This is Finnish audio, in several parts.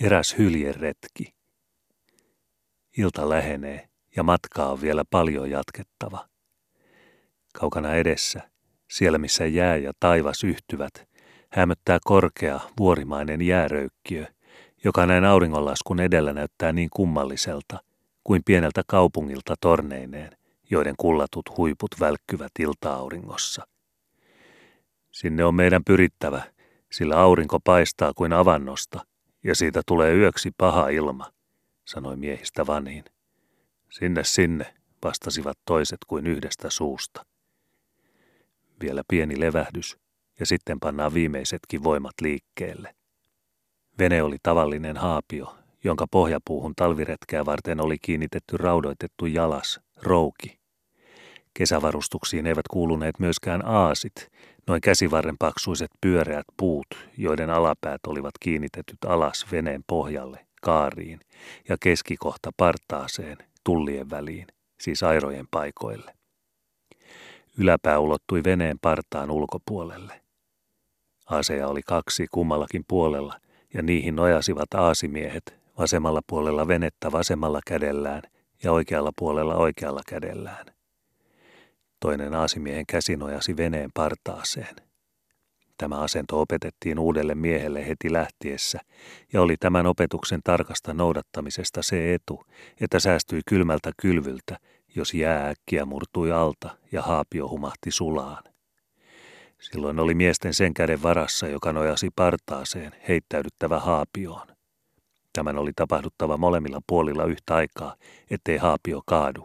Eräs hyljeretki. Ilta lähenee ja matkaa on vielä paljon jatkettava. Kaukana edessä, siellä missä jää ja taivas yhtyvät, hämöttää korkea, vuorimainen jääröykkiö, joka näin auringonlaskun edellä näyttää niin kummalliselta kuin pieneltä kaupungilta torneineen, joiden kullatut huiput välkkyvät ilta-auringossa. Sinne on meidän pyrittävä, sillä aurinko paistaa kuin avannosta, ja siitä tulee yöksi paha ilma, sanoi miehistä vanhin. Sinne, sinne, vastasivat toiset kuin yhdestä suusta. Vielä pieni levähdys, ja sitten pannaan viimeisetkin voimat liikkeelle. Vene oli tavallinen haapio, jonka pohjapuuhun talviretkeä varten oli kiinnitetty raudoitettu jalas, rouki. Kesävarustuksiin eivät kuuluneet myöskään aasit, noin käsivarren paksuiset pyöreät puut, joiden alapäät olivat kiinnitetyt alas veneen pohjalle, kaariin ja keskikohta partaaseen, tullien väliin, siis airojen paikoille. Yläpää ulottui veneen partaan ulkopuolelle. Aseja oli kaksi kummallakin puolella, ja niihin nojasivat aasimiehet vasemmalla puolella venettä vasemmalla kädellään ja oikealla puolella oikealla kädellään. Toinen aasimiehen käsi nojasi veneen partaaseen. Tämä asento opetettiin uudelle miehelle heti lähtiessä, ja oli tämän opetuksen tarkasta noudattamisesta se etu, että säästyi kylmältä kylvyltä, jos jää äkkiä murtui alta ja haapio humahti sulaan. Silloin oli miesten sen käden varassa, joka nojasi partaaseen, heittäydyttävä haapioon. Tämän oli tapahduttava molemmilla puolilla yhtä aikaa, ettei haapio kaadu.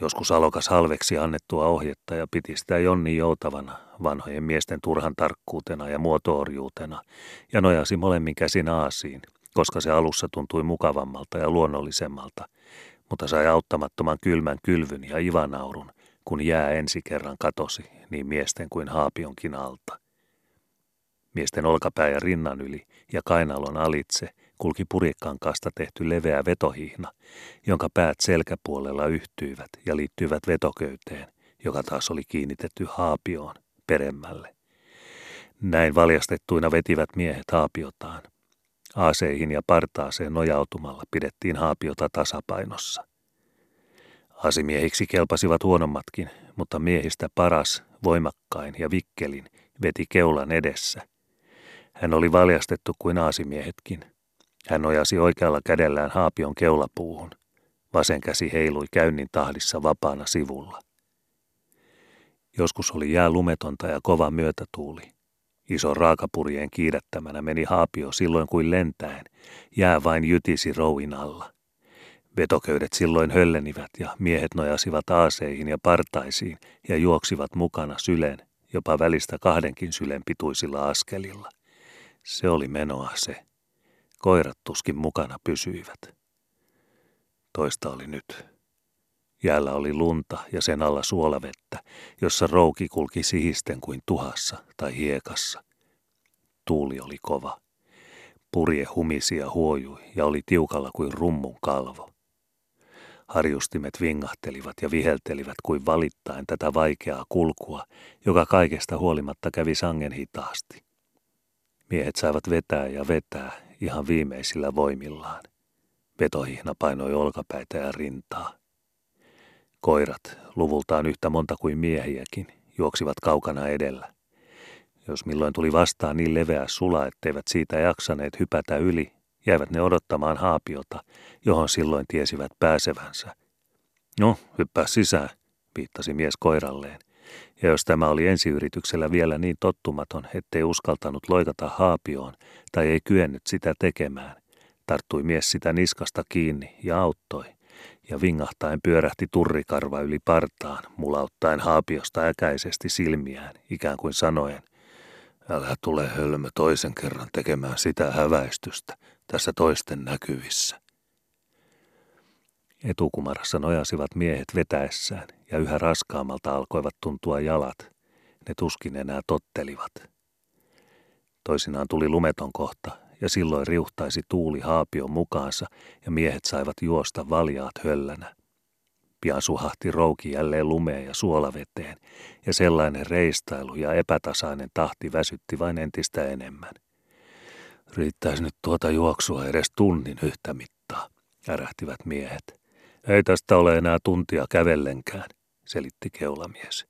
Joskus alokas halveksi annettua ohjetta ja piti sitä Jonni joutavana, vanhojen miesten turhan tarkkuutena ja muotoorjuutena, ja nojasi molemmin käsin aasiin, koska se alussa tuntui mukavammalta ja luonnollisemmalta, mutta sai auttamattoman kylmän kylvyn ja ivanaurun, kun jää ensi kerran katosi niin miesten kuin haapionkin alta. Miesten olkapää ja rinnan yli ja kainalon alitse kulki purikkaankaasta tehty leveä vetohihna, jonka päät selkäpuolella yhtyivät ja liittyivät vetoköyteen, joka taas oli kiinnitetty haapioon peremmälle. Näin valjastettuina vetivät miehet haapiotaan. Aaseihin ja partaaseen nojautumalla pidettiin haapiota tasapainossa. Asimiehiksi kelpasivat huonommatkin, mutta miehistä paras, voimakkain ja vikkelin veti keulan edessä. Hän oli valjastettu kuin aasimiehetkin. Hän nojasi oikealla kädellään haapion keulapuuhun. Vasen käsi heilui käynnin tahdissa vapaana sivulla. Joskus oli jää lumetonta ja kova myötätuuli. Iso raakapurjeen kiidättämänä meni haapio silloin kuin lentäen, jää vain jytisi rouin alla – Vetoköydet silloin höllenivät ja miehet nojasivat aaseihin ja partaisiin ja juoksivat mukana sylen, jopa välistä kahdenkin sylen pituisilla askelilla. Se oli menoa se. Koirat tuskin mukana pysyivät. Toista oli nyt. Jäällä oli lunta ja sen alla suolavettä, jossa rouki kulki sihisten kuin tuhassa tai hiekassa. Tuuli oli kova. Purje humisi ja huojui ja oli tiukalla kuin rummun kalvo. Harjustimet vingahtelivat ja viheltelivät kuin valittain tätä vaikeaa kulkua, joka kaikesta huolimatta kävi sangen hitaasti. Miehet saivat vetää ja vetää ihan viimeisillä voimillaan. Vetohihna painoi olkapäitä ja rintaa. Koirat, luvultaan yhtä monta kuin miehiäkin, juoksivat kaukana edellä. Jos milloin tuli vastaan niin leveä sula, etteivät siitä jaksaneet hypätä yli, jäivät ne odottamaan haapiota, johon silloin tiesivät pääsevänsä. No, hyppää sisään, viittasi mies koiralleen. Ja jos tämä oli ensiyrityksellä vielä niin tottumaton, ettei uskaltanut loikata haapioon tai ei kyennyt sitä tekemään, tarttui mies sitä niskasta kiinni ja auttoi, ja vingahtaen pyörähti turrikarva yli partaan, mulauttaen haapiosta äkäisesti silmiään, ikään kuin sanoen, älä tule hölmö toisen kerran tekemään sitä häväistystä, tässä toisten näkyvissä. Etukumarassa nojasivat miehet vetäessään ja yhä raskaammalta alkoivat tuntua jalat. Ne tuskin enää tottelivat. Toisinaan tuli lumeton kohta ja silloin riuhtaisi tuuli haapion mukaansa ja miehet saivat juosta valjaat höllänä. Pian suhahti rouki jälleen lumeen ja suolaveteen, ja sellainen reistailu ja epätasainen tahti väsytti vain entistä enemmän – Riittäisi nyt tuota juoksua edes tunnin yhtä mittaa, ärähtivät miehet. Ei tästä ole enää tuntia kävellenkään, selitti keulamies.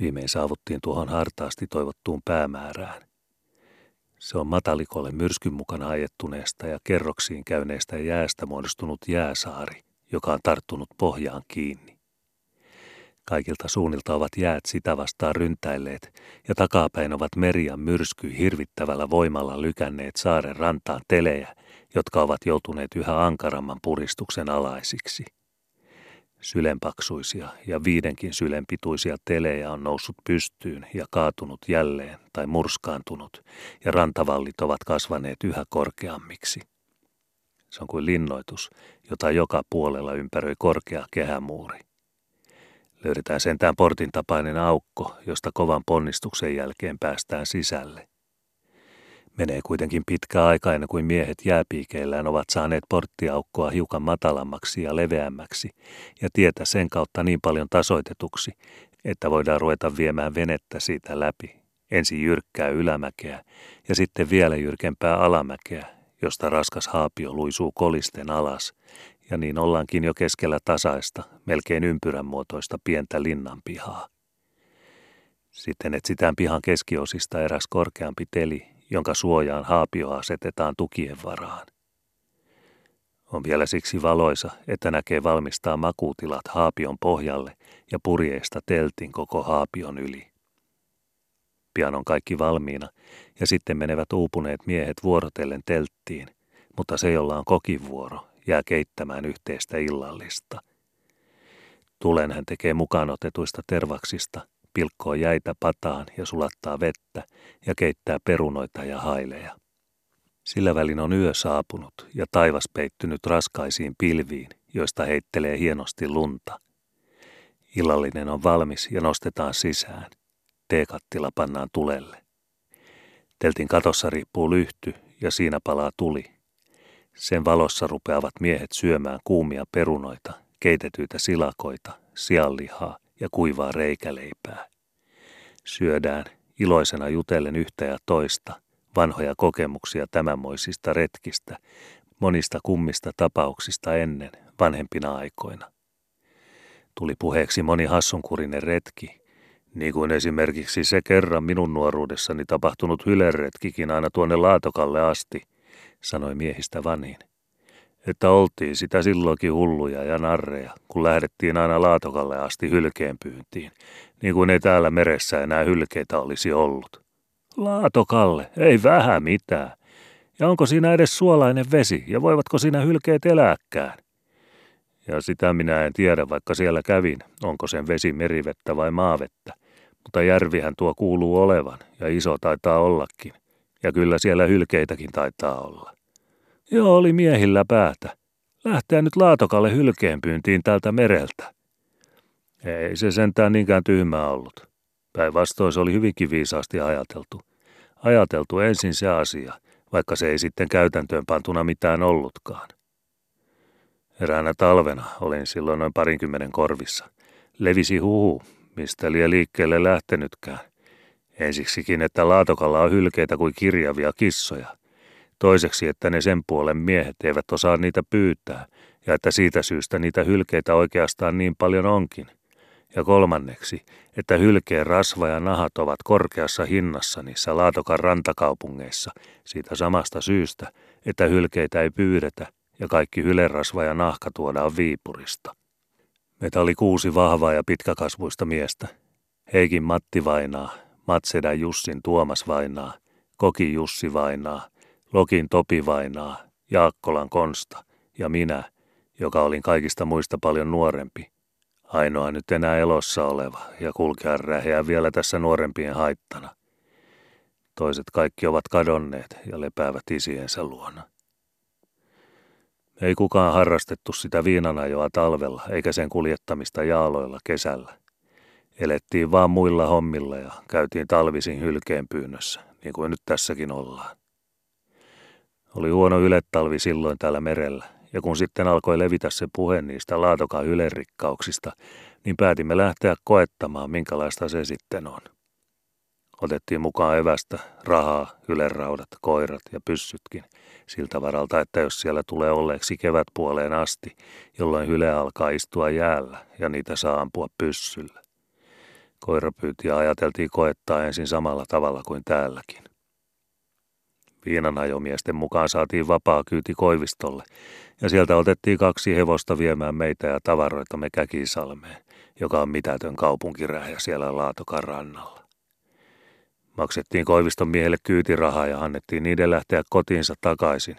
Viimein saavuttiin tuohon hartaasti toivottuun päämäärään. Se on matalikolle myrskyn mukana ajettuneesta ja kerroksiin käyneestä jäästä muodostunut jääsaari, joka on tarttunut pohjaan kiinni. Kaikilta suunnilta ovat jäät sitä vastaan ryntäilleet, ja takapäin ovat merian myrsky hirvittävällä voimalla lykänneet saaren rantaan telejä, jotka ovat joutuneet yhä ankaramman puristuksen alaisiksi. Sylenpaksuisia ja viidenkin sylenpituisia telejä on noussut pystyyn ja kaatunut jälleen tai murskaantunut, ja rantavallit ovat kasvaneet yhä korkeammiksi. Se on kuin linnoitus, jota joka puolella ympäröi korkea kehämuuri. Löydetään sentään portin tapainen aukko, josta kovan ponnistuksen jälkeen päästään sisälle. Menee kuitenkin pitkä aika ennen kuin miehet jääpiikeillään ovat saaneet porttiaukkoa hiukan matalammaksi ja leveämmäksi ja tietä sen kautta niin paljon tasoitetuksi, että voidaan ruveta viemään venettä siitä läpi. Ensin jyrkkää ylämäkeä ja sitten vielä jyrkempää alamäkeä, josta raskas haapio luisuu kolisten alas, ja niin ollaankin jo keskellä tasaista, melkein ympyrän muotoista pientä linnanpihaa. Sitten etsitään pihan keskiosista eräs korkeampi teli, jonka suojaan haapio asetetaan tukien varaan. On vielä siksi valoisa, että näkee valmistaa makuutilat haapion pohjalle ja purjeista teltin koko haapion yli. Pian on kaikki valmiina, ja sitten menevät uupuneet miehet vuorotellen telttiin, mutta se, jolla on kokivuoro, jää keittämään yhteistä illallista. Tulen hän tekee mukaan otetuista tervaksista, pilkkoo jäitä pataan ja sulattaa vettä ja keittää perunoita ja haileja. Sillä välin on yö saapunut ja taivas peittynyt raskaisiin pilviin, joista heittelee hienosti lunta. Illallinen on valmis ja nostetaan sisään. Teekattila pannaan tulelle. Teltin katossa riippuu lyhty ja siinä palaa tuli. Sen valossa rupeavat miehet syömään kuumia perunoita, keitetyitä silakoita, sianlihaa ja kuivaa reikäleipää. Syödään iloisena jutellen yhtä ja toista, vanhoja kokemuksia tämänmoisista retkistä, monista kummista tapauksista ennen, vanhempina aikoina. Tuli puheeksi moni hassunkurinen retki, niin kuin esimerkiksi se kerran minun nuoruudessani tapahtunut hyleretkikin aina tuonne Laatokalle asti, sanoi miehistä vanhin että oltiin sitä silloinkin hulluja ja narreja, kun lähdettiin aina Laatokalle asti hylkeen pyyntiin, niin kuin ei täällä meressä enää hylkeitä olisi ollut. Laatokalle, ei vähän mitään. Ja onko siinä edes suolainen vesi, ja voivatko siinä hylkeet elääkään? Ja sitä minä en tiedä, vaikka siellä kävin, onko sen vesi merivettä vai maavettä. Mutta järvihän tuo kuuluu olevan, ja iso taitaa ollakin. Ja kyllä siellä hylkeitäkin taitaa olla. Joo, oli miehillä päätä. Lähteä nyt Laatokalle hylkeenpyyntiin tältä mereltä. Ei se sentään niinkään tyhmää ollut. Päinvastoin se oli hyvinkin viisaasti ajateltu. Ajateltu ensin se asia, vaikka se ei sitten käytäntöön pantuna mitään ollutkaan. Eräänä talvena olin silloin noin parinkymmenen korvissa. Levisi huhu, mistä liian liikkeelle lähtenytkään. Ensiksikin, että Laatokalla on hylkeitä kuin kirjavia kissoja – Toiseksi, että ne sen puolen miehet eivät osaa niitä pyytää, ja että siitä syystä niitä hylkeitä oikeastaan niin paljon onkin. Ja kolmanneksi, että hylkeen rasva ja nahat ovat korkeassa hinnassa niissä Laatokan rantakaupungeissa siitä samasta syystä, että hylkeitä ei pyydetä ja kaikki hylerasva ja nahka tuodaan Viipurista. Meitä oli kuusi vahvaa ja pitkäkasvuista miestä. Heikin Matti Vainaa, Matsedä Jussin Tuomas Vainaa, Koki Jussi Vainaa, Lokin Topi Vainaa, Jaakkolan Konsta ja minä, joka olin kaikista muista paljon nuorempi. Ainoa nyt enää elossa oleva ja kulkea räheä vielä tässä nuorempien haittana. Toiset kaikki ovat kadonneet ja lepäävät isiensä luona. Ei kukaan harrastettu sitä viinanajoa talvella eikä sen kuljettamista jaaloilla kesällä. Elettiin vaan muilla hommilla ja käytiin talvisin hylkeen pyynnössä, niin kuin nyt tässäkin ollaan. Oli huono yletalvi silloin täällä merellä, ja kun sitten alkoi levitä se puhe niistä laatokan ylerikkauksista, niin päätimme lähteä koettamaan, minkälaista se sitten on. Otettiin mukaan evästä, rahaa, yleraudat, koirat ja pyssytkin, siltä varalta, että jos siellä tulee olleeksi kevätpuoleen asti, jolloin hyle alkaa istua jäällä ja niitä saa ampua pyssyllä. Koirapyytiä ajateltiin koettaa ensin samalla tavalla kuin täälläkin. Viinanajomiesten mukaan saatiin vapaa kyyti Koivistolle, ja sieltä otettiin kaksi hevosta viemään meitä ja tavaroitamme Käkisalmeen, joka on mitätön kaupunkirähjä siellä Laatokan rannalla. Maksettiin Koiviston miehelle kyytirahaa ja annettiin niiden lähteä kotiinsa takaisin,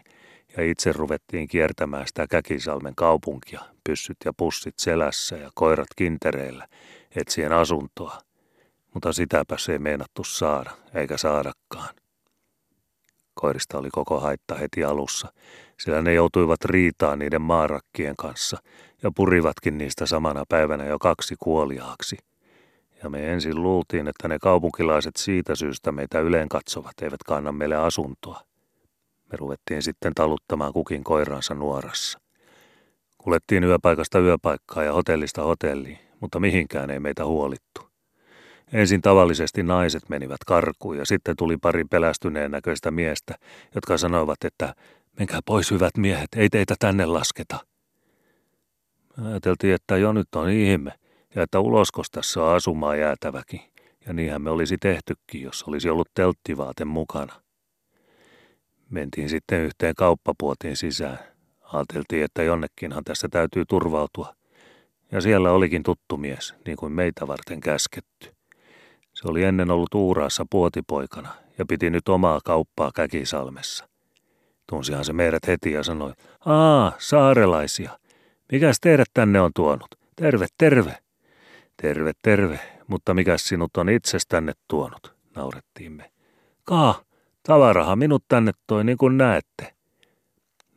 ja itse ruvettiin kiertämään sitä Käkisalmen kaupunkia, pyssyt ja pussit selässä ja koirat kintereillä, etsien asuntoa. Mutta sitäpä se ei meinattu saada, eikä saadakaan. Koirista oli koko haitta heti alussa, sillä ne joutuivat riitaan niiden maarakkien kanssa ja purivatkin niistä samana päivänä jo kaksi kuoliaaksi. Ja me ensin luultiin, että ne kaupunkilaiset siitä syystä meitä yleen katsovat eivät kanna meille asuntoa. Me ruvettiin sitten taluttamaan kukin koiransa nuorassa. Kulettiin yöpaikasta yöpaikkaa ja hotellista hotelliin, mutta mihinkään ei meitä huolittu. Ensin tavallisesti naiset menivät karkuun ja sitten tuli pari pelästyneen näköistä miestä, jotka sanoivat, että menkää pois hyvät miehet, ei teitä tänne lasketa. Ajateltiin, että jo nyt on ihme ja että uloskos tässä on asumaan jäätäväkin. Ja niinhän me olisi tehtykin, jos olisi ollut telttivaate mukana. Mentiin sitten yhteen kauppapuotiin sisään. Ajateltiin, että jonnekinhan tässä täytyy turvautua. Ja siellä olikin tuttu mies, niin kuin meitä varten käsketty. Se oli ennen ollut Uuraassa puotipoikana ja piti nyt omaa kauppaa Käkisalmessa. Tunsihan se meidät heti ja sanoi, aa, saarelaisia. Mikäs teidät tänne on tuonut? Terve, terve. Terve, terve, mutta mikäs sinut on itses tänne tuonut, naurettiin me. Kaa, tavaraha minut tänne toi niin kuin näette.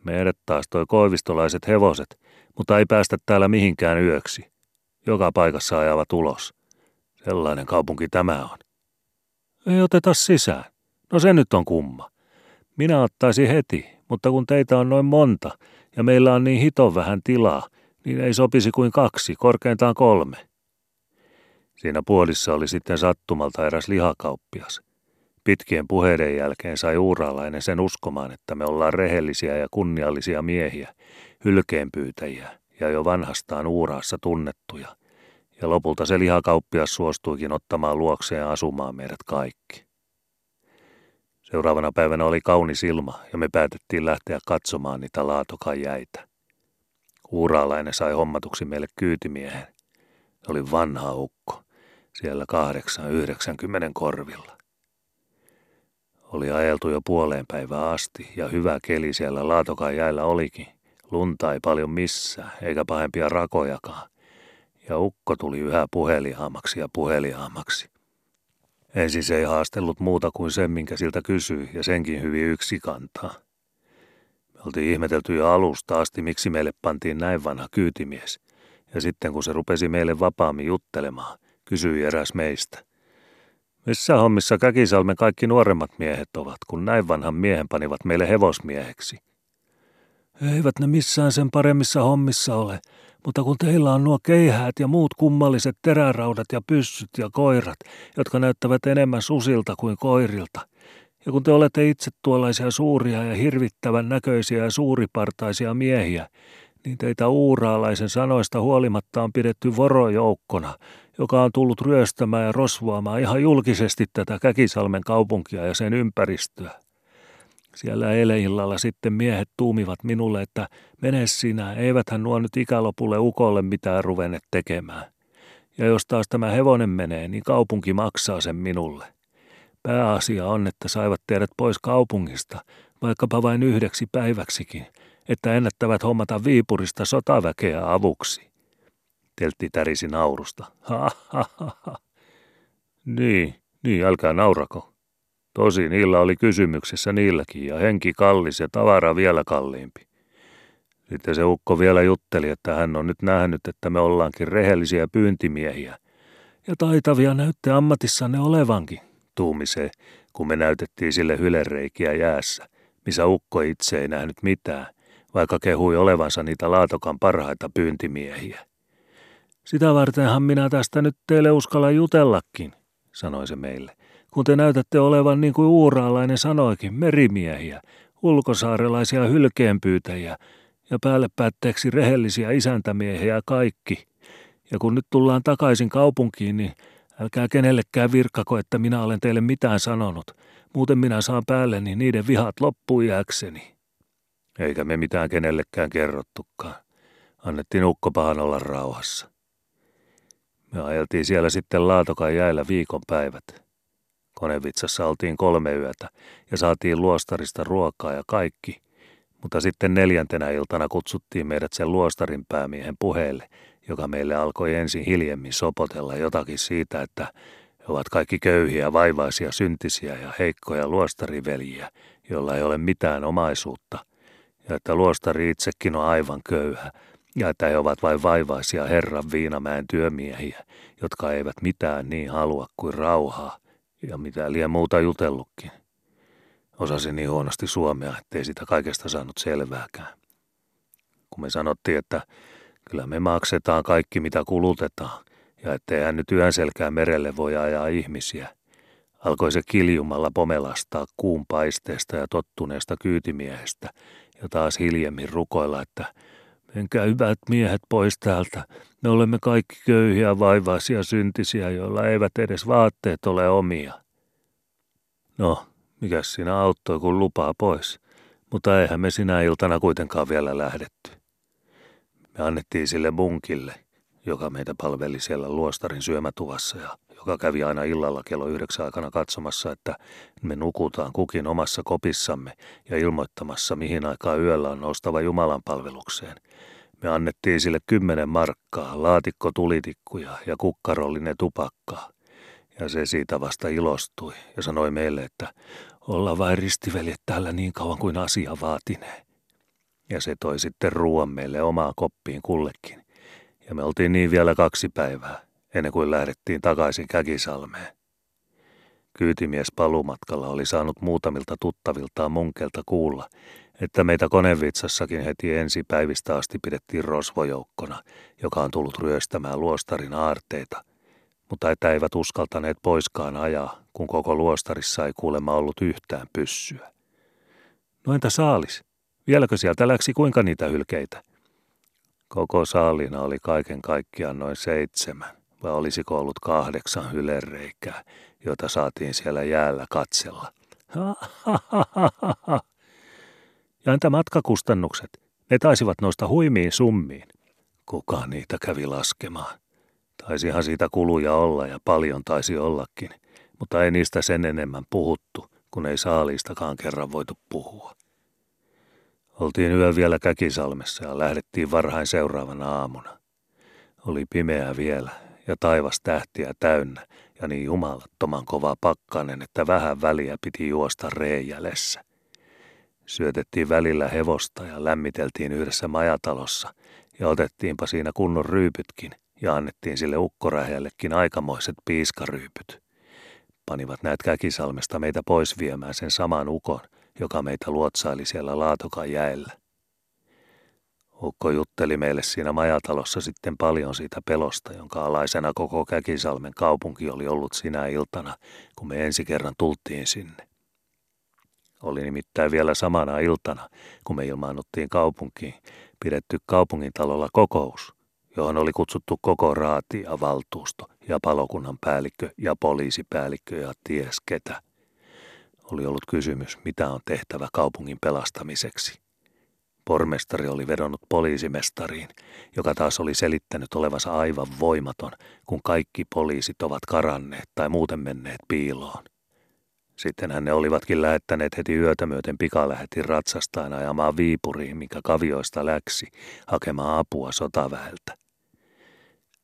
Meidät taas toi koivistolaiset hevoset, mutta ei päästä täällä mihinkään yöksi. Joka paikassa ajavat ulos. Sellainen kaupunki tämä on. Ei oteta sisään. No se nyt on kumma. Minä ottaisin heti, mutta kun teitä on noin monta ja meillä on niin hiton vähän tilaa, niin ei sopisi kuin kaksi, korkeintaan kolme. Siinä puolissa oli sitten sattumalta eräs lihakauppias. Pitkien puheiden jälkeen sai uuraalainen sen uskomaan, että me ollaan rehellisiä ja kunniallisia miehiä, hylkeenpyytäjiä ja jo vanhastaan uuraassa tunnettuja – ja lopulta se lihakauppias suostuikin ottamaan luokseen asumaan meidät kaikki. Seuraavana päivänä oli kaunis ilma ja me päätettiin lähteä katsomaan niitä laatokan jäitä. Uuraalainen sai hommatuksi meille kyytimiehen. Se oli vanha ukko, siellä kahdeksan yhdeksänkymmenen korvilla. Oli ajeltu jo puoleen päivään asti ja hyvä keli siellä laatokan jäillä olikin. Lunta ei paljon missään, eikä pahempia rakojakaan ja ukko tuli yhä puheliaammaksi ja puheliaammaksi. Ensin se ei haastellut muuta kuin sen, minkä siltä kysyi, ja senkin hyvin yksi kantaa. Me oltiin ihmetelty jo alusta asti, miksi meille pantiin näin vanha kyytimies, ja sitten kun se rupesi meille vapaammin juttelemaan, kysyi eräs meistä. Missä hommissa Käkisalmen kaikki nuoremmat miehet ovat, kun näin vanhan miehen panivat meille hevosmieheksi? Eivät ne missään sen paremmissa hommissa ole, mutta kun teillä on nuo keihäät ja muut kummalliset teräraudat ja pyssyt ja koirat, jotka näyttävät enemmän susilta kuin koirilta, ja kun te olette itse tuollaisia suuria ja hirvittävän näköisiä ja suuripartaisia miehiä, niin teitä uuraalaisen sanoista huolimatta on pidetty vorojoukkona, joka on tullut ryöstämään ja rosvoamaan ihan julkisesti tätä Käkisalmen kaupunkia ja sen ympäristöä. Siellä eilen illalla sitten miehet tuumivat minulle, että mene sinä, eiväthän nuo nyt ikälopulle ukolle mitään ruvennet tekemään. Ja jos taas tämä hevonen menee, niin kaupunki maksaa sen minulle. Pääasia on, että saivat teidät pois kaupungista, vaikkapa vain yhdeksi päiväksikin, että ennättävät hommata Viipurista sotaväkeä avuksi. Teltti tärisi naurusta. Ha, ha, ha, ha. Niin, niin, älkää naurako. Tosi niillä oli kysymyksessä niilläkin ja henki kallis ja tavara vielä kalliimpi. Sitten se ukko vielä jutteli, että hän on nyt nähnyt, että me ollaankin rehellisiä pyyntimiehiä. Ja taitavia näytte ammatissanne olevankin, tuumi se, kun me näytettiin sille hylereikiä jäässä, missä ukko itse ei nähnyt mitään, vaikka kehui olevansa niitä laatokan parhaita pyyntimiehiä. Sitä vartenhan minä tästä nyt teille uskalla jutellakin, sanoi se meille kun te näytätte olevan niin kuin uuraalainen sanoikin, merimiehiä, ulkosaarelaisia hylkeenpyytäjiä ja päälle päätteeksi rehellisiä isäntämiehiä kaikki. Ja kun nyt tullaan takaisin kaupunkiin, niin älkää kenellekään virkkako, että minä olen teille mitään sanonut. Muuten minä saan päälleni niiden vihat loppuiäkseni. Eikä me mitään kenellekään kerrottukaan. Annettiin ukkopahan olla rauhassa. Me ajeltiin siellä sitten Laatokan jäillä viikonpäivät. Konevitsassa oltiin kolme yötä ja saatiin luostarista ruokaa ja kaikki, mutta sitten neljäntenä iltana kutsuttiin meidät sen luostarin päämiehen puheelle, joka meille alkoi ensin hiljemmin sopotella jotakin siitä, että he ovat kaikki köyhiä, vaivaisia, syntisiä ja heikkoja luostariveljiä, joilla ei ole mitään omaisuutta, ja että luostari itsekin on aivan köyhä, ja että he ovat vain vaivaisia Herran Viinamäen työmiehiä, jotka eivät mitään niin halua kuin rauhaa, ja mitä liian muuta jutellutkin. Osasin niin huonosti suomea, ettei sitä kaikesta saanut selvääkään. Kun me sanottiin, että kyllä me maksetaan kaikki mitä kulutetaan, ja ettei hän nyt yön selkään merelle voi ajaa ihmisiä, alkoi se kiljumalla pomelastaa kuun paisteesta ja tottuneesta kyytimiehestä, ja taas hiljemmin rukoilla, että Menkää hyvät miehet pois täältä. Me olemme kaikki köyhiä, vaivaisia, syntisiä, joilla eivät edes vaatteet ole omia. No, mikä siinä auttoi, kun lupaa pois. Mutta eihän me sinä iltana kuitenkaan vielä lähdetty. Me annettiin sille munkille, joka meitä palveli siellä luostarin syömätuvassa ja joka kävi aina illalla kello yhdeksän aikana katsomassa, että me nukutaan kukin omassa kopissamme ja ilmoittamassa, mihin aikaa yöllä on noustava Jumalan palvelukseen. Me annettiin sille kymmenen markkaa, laatikko tulitikkuja ja kukkarollinen tupakkaa. Ja se siitä vasta ilostui ja sanoi meille, että olla vain ristiveljet täällä niin kauan kuin asia vaatinee. Ja se toi sitten ruoan meille omaan koppiin kullekin. Ja me oltiin niin vielä kaksi päivää, ennen kuin lähdettiin takaisin Käkisalmeen. Kyytimies palumatkalla oli saanut muutamilta tuttaviltaan munkelta kuulla, että meitä konevitsassakin heti ensi päivistä asti pidettiin rosvojoukkona, joka on tullut ryöstämään luostarin aarteita, mutta että eivät uskaltaneet poiskaan ajaa, kun koko luostarissa ei kuulemma ollut yhtään pyssyä. No entä saalis? Vieläkö sieltä läksi kuinka niitä hylkeitä? Koko saalina oli kaiken kaikkiaan noin seitsemän, vai olisiko ollut kahdeksan hylereikää, joita saatiin siellä jäällä katsella. Ha, ha, ha, ha, ha. Ja entä matkakustannukset? Ne taisivat nousta huimiin summiin. Kuka niitä kävi laskemaan? Taisihan siitä kuluja olla ja paljon taisi ollakin, mutta ei niistä sen enemmän puhuttu, kun ei saaliistakaan kerran voitu puhua. Oltiin yö vielä Käkisalmessa ja lähdettiin varhain seuraavana aamuna. Oli pimeää vielä ja taivas tähtiä täynnä ja niin jumalattoman kova pakkanen, että vähän väliä piti juosta reijälessä. Syötettiin välillä hevosta ja lämmiteltiin yhdessä majatalossa ja otettiinpa siinä kunnon ryypytkin ja annettiin sille ukkorähjällekin aikamoiset piiskaryypyt. Panivat näet Käkisalmesta meitä pois viemään sen saman ukon, joka meitä luotsaili siellä Laatokan jäellä. Ukko jutteli meille siinä majatalossa sitten paljon siitä pelosta, jonka alaisena koko Käkisalmen kaupunki oli ollut sinä iltana, kun me ensi kerran tultiin sinne. Oli nimittäin vielä samana iltana, kun me ilmaannuttiin kaupunkiin, pidetty kaupungintalolla kokous, johon oli kutsuttu koko raati ja valtuusto ja palokunnan päällikkö ja poliisipäällikkö ja ties ketä. Oli ollut kysymys, mitä on tehtävä kaupungin pelastamiseksi. Pormestari oli vedonnut poliisimestariin, joka taas oli selittänyt olevansa aivan voimaton, kun kaikki poliisit ovat karanneet tai muuten menneet piiloon. Sittenhän ne olivatkin lähettäneet heti yötä myöten pikalähetin ratsastaan ajamaan Viipuriin, mikä kavioista läksi, hakemaan apua sotaväeltä.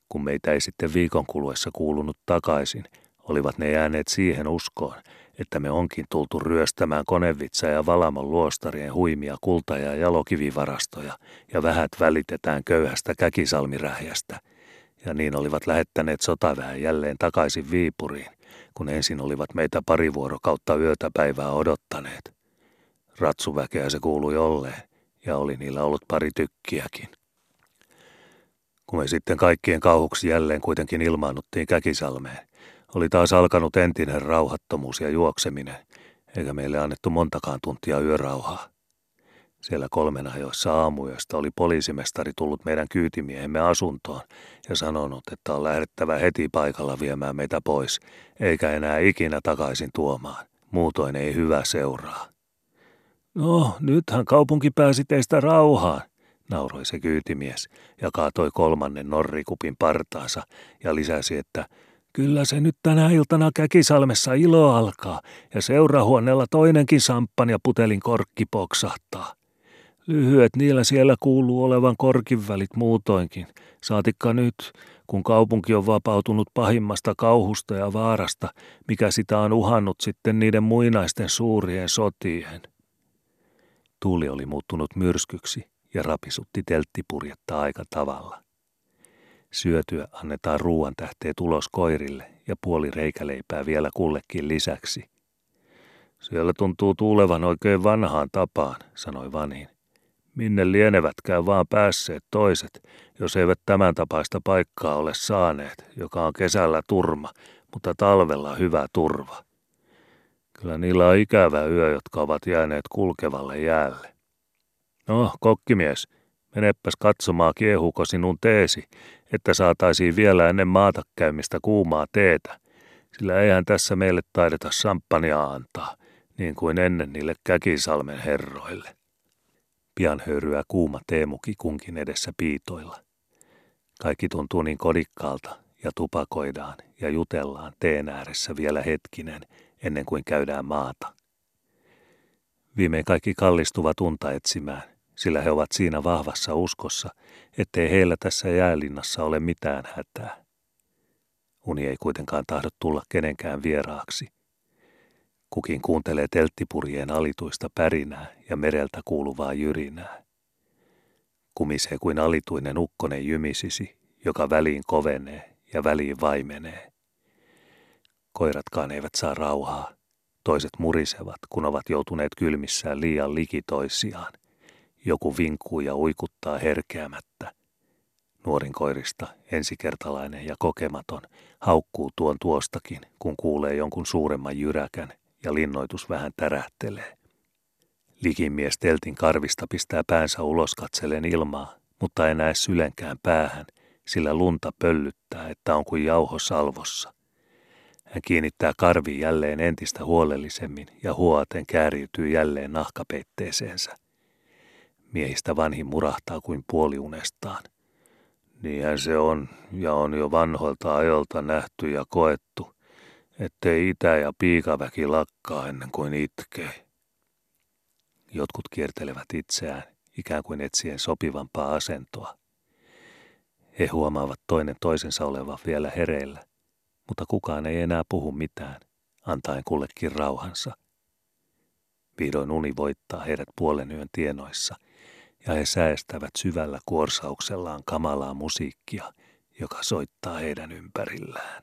Kun meitä ei sitten viikon kuluessa kuulunut takaisin, olivat ne jääneet siihen uskoon, että me onkin tultu ryöstämään konevitsa ja Valamon luostarien huimia kulta- ja jalokivivarastoja ja vähät välitetään köyhästä käkisalmirähjästä. Ja niin olivat lähettäneet sotaväen jälleen takaisin Viipuriin, kun ensin olivat meitä pari vuorokautta yötä päivää odottaneet. Ratsuväkeä se kuului olleen, ja oli niillä ollut pari tykkiäkin. Kun me sitten kaikkien kauhuksi jälleen kuitenkin ilmaannuttiin Käkisalmeen, Oli taas alkanut entinen rauhattomuus ja juokseminen, eikä meille annettu montakaan tuntia yörauhaa. Siellä kolmen ajoissa aamuyöstä oli poliisimestari tullut meidän kyytimiehemme asuntoon ja sanonut, että on lähdettävä heti paikalla viemään meitä pois, eikä enää ikinä takaisin tuomaan. Muutoin ei hyvä seuraa. No, nythän kaupunki pääsi teistä rauhaan, nauroi se kyytimies ja kaatoi kolmannen norrikupin partaansa ja lisäsi, että kyllä se nyt tänä iltana Käkisalmessa ilo alkaa ja seurahuoneella toinenkin samppan ja putelin korkki poksahtaa. Lyhyet niillä siellä kuuluu olevan korkinvälit muutoinkin, saatikka nyt, kun kaupunki on vapautunut pahimmasta kauhusta ja vaarasta, mikä sitä on uhannut sitten niiden muinaisten suurien sotien. Tuuli oli muuttunut myrskyksi ja rapisutti telttipurjetta aika tavalla. Syötyä annetaan ruoan tähteet ulos koirille ja puoli reikäleipää vielä kullekin lisäksi. Siellä tuntuu tuulevan oikein vanhaan tapaan, sanoi Vanin. Minne lienevätkään vaan päässeet toiset, jos eivät tämän tapaista paikkaa ole saaneet, joka on kesällä turma, mutta talvella hyvä turva. Kyllä niillä on ikävä yö, jotka ovat jääneet kulkevalle jäälle. No, kokkimies, menepäs katsomaan kiehuuko sinun teesi, että saataisiin vielä ennen maata käymistä kuumaa teetä, sillä eihän tässä meille taideta samppania antaa, niin kuin ennen niille Käkisalmen herroille. Pian höyryää kuuma teemuki kunkin edessä piitoilla. Kaikki tuntuu niin kodikkaalta ja tupakoidaan ja jutellaan teen ääressä vielä hetkinen ennen kuin käydään maata. Viimein kaikki kallistuvat unta etsimään, sillä he ovat siinä vahvassa uskossa, ettei heillä tässä jäälinnassa ole mitään hätää. Uni ei kuitenkaan tahdo tulla kenenkään vieraaksi – Kukin kuuntelee telttipurjeen alituista pärinää ja mereltä kuuluvaa jyrinää. Kumisee kuin alituinen ukkonen jymisisi, joka väliin kovenee ja väliin vaimenee. Koiratkaan eivät saa rauhaa. Toiset murisevat, kun ovat joutuneet kylmissään liian liki toisiaan. Joku vinkuu ja uikuttaa herkeämättä. Nuorin koirista, ensikertalainen ja kokematon, haukkuu tuon tuostakin, kun kuulee jonkun suuremman jyräkän ja linnoitus vähän tärähtelee. Likimies teltin karvista pistää päänsä ulos katselen ilmaa, mutta ei näe sylenkään päähän, sillä lunta pöllyttää, että on kuin jauho salvossa. Hän kiinnittää karvi jälleen entistä huolellisemmin ja huoaten kääriytyy jälleen nahkapeitteeseensä. Miehistä vanhin murahtaa kuin puoliunestaan. Niinhän se on, ja on jo vanhoilta ajolta nähty ja koettu, ettei itä- ja piikaväki lakkaa ennen kuin itkee. Jotkut kiertelevät itseään, ikään kuin etsien sopivampaa asentoa. He huomaavat toinen toisensa olevan vielä hereillä, mutta kukaan ei enää puhu mitään, antaen kullekin rauhansa. Vihdoin uni voittaa heidät puolen yön tienoissa, ja he säästävät syvällä kuorsauksellaan kamalaa musiikkia, joka soittaa heidän ympärillään.